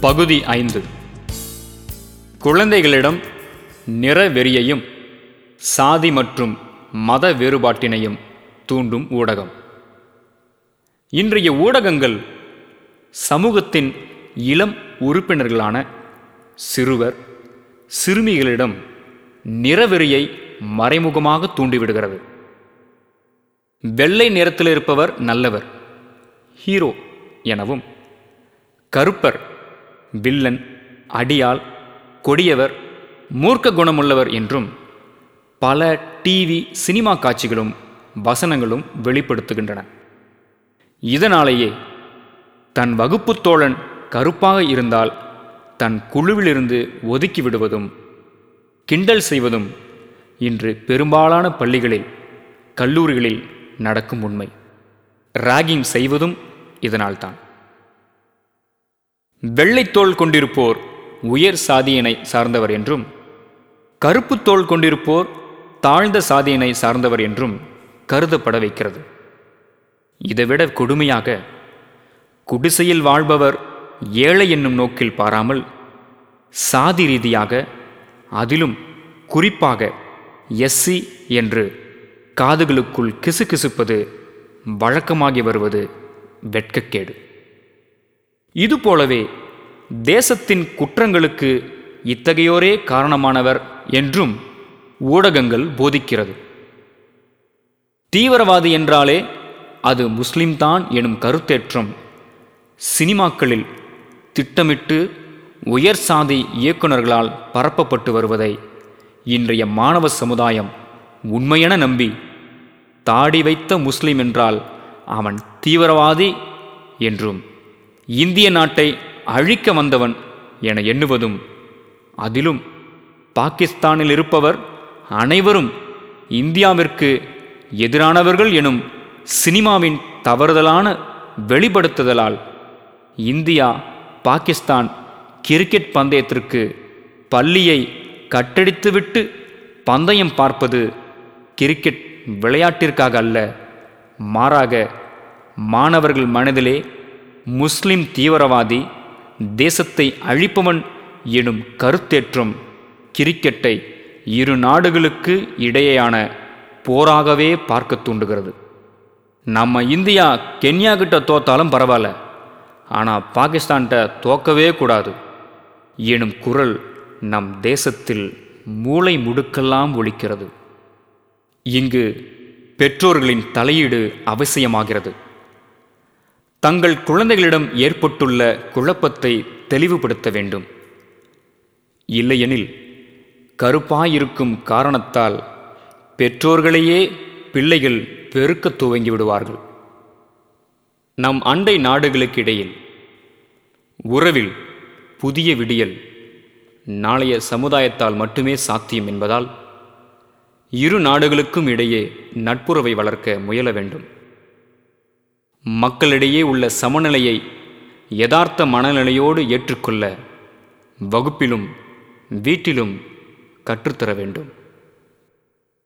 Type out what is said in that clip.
பகுதி ஐந்து. குழந்தைகளிடம் நிறவெறியையும் சாதி மற்றும் மத வேறுபாட்டினையும் தூண்டும் ஊடகம். இன்றைய ஊடகங்கள் சமூகத்தின் இளம் உறுப்பினர்களான சிறுவர் சிறுமிகளிடம் நிறவெறியை மறைமுகமாக தூண்டிவிடுகிறது. வெள்ளை நிறத்தில் இருப்பவர் நல்லவர் ஹீரோ எனவும் கருப்பர் வில்லன் அடியாள் கொடியவர் மூர்க்க குணமுள்ளவர் என்றும் பல டிவி சினிமா காட்சிகளும் வசனங்களும் வெளிப்படுத்துகின்றன. இதனாலேயே தன் வகுப்பு தோழன் கருப்பாக இருந்தால் தன் குழுவிலிருந்து ஒதுக்கி விடுவதும் கிண்டல் செய்வதும் இன்று பெரும்பாலான பள்ளிகளில் கல்லூரிகளில் நடக்கும் உண்மை. ராகிங் செய்வதும் இதனால்தான். வெள்ளைத்தோல் கொண்டிருப்போர் உயர் சாதியினை சார்ந்தவர் என்றும் கருப்பு தோல் கொண்டிருப்போர் தாழ்ந்த சாதியினை சார்ந்தவர் என்றும் கருதப்பட வைக்கிறது. இதைவிட கொடுமையாக குடிசையில் வாழ்பவர் ஏழை என்னும் நோக்கில் பாராமல் சாதி ரீதியாக அதிலும் குறிப்பாக எஸ்சி என்று காதுகளுக்குள் கிசுகிசுப்பது வழக்கமாகி வருவது வெட்கக்கேடு. இதுபோலவே தேசத்தின் குற்றங்களுக்கு இத்தகையோரே காரணமானவர் என்றும் ஊடகங்கள் போதிக்கிறது. தீவிரவாதி என்றாலே அது முஸ்லிம்தான் எனும் கருத்தேற்றம் சினிமாக்களில் திட்டமிட்டு உயர் சாதி இயக்குநர்களால் பரப்பப்பட்டு வருவதை இன்றைய மாணவ சமுதாயம் உண்மையென நம்பி தாடி வைத்த முஸ்லிம் என்றால் அவன் தீவிரவாதி என்றும் இந்திய நாட்டை அழிக்க வந்தவன் என எண்ணுவதும் அதிலும் பாகிஸ்தானில் இருப்பவர் அனைவரும் இந்தியாவிற்கு எதிரானவர்கள் எனும் சினிமாவின் தவறுதலான வெளிப்படுத்துதலால் இந்தியா பாகிஸ்தான் கிரிக்கெட் பந்தயத்திற்கு பள்ளியை கட்டடித்துவிட்டு பந்தயம் பார்ப்பது கிரிக்கெட் விளையாட்டிற்காக அல்ல மாறாக மாணவர்கள் மனதிலே முஸ்லிம் தீவிரவாதி தேசத்தை அழிப்பவன் எனும் கருத்தேற்றம் கிரிக்கெட்டை இரு நாடுகளுக்கு இடையேயான போராகவே பார்க்க தூண்டுகிறது. நம்ம இந்தியா கென்யா கிட்ட தோத்தாலும் பரவாயில்ல. ஆனால் பாகிஸ்தான்கிட்ட தோக்கவே கூடாது. எனும் குரல் நம் தேசத்தில் மூளை முடுக்கெல்லாம் ஒலிக்கிறது இங்கு பெற்றோர்களின் தலையீடு அவசியமாகிறது. தங்கள் குழந்தைகளிடம் ஏற்பட்டுள்ள குழப்பத்தை தெளிவுபடுத்த வேண்டும். இல்லையெனில் கருப்பாயிருக்கும் காரணத்தால் பெற்றோர்களையே பிள்ளைகள் பெருக்கத் துவங்கி விடுவார்கள். நம் அண்டை நாடுகளுக்கு இடையில் உறவில் புதிய விடியல் நாளைய சமுதாயத்தால் மட்டுமே சாத்தியம் என்பதால் இரு நாடுகளுக்கும் இடையே நட்புறவை வளர்க்க முயல வேண்டும். மக்களிடையே உள்ள சமநிலையை யதார்த்த மனநிலையோடு ஏற்றுக்கொள்ள வகுப்பிலும் வீட்டிலும் கற்றுத்தர வேண்டும்.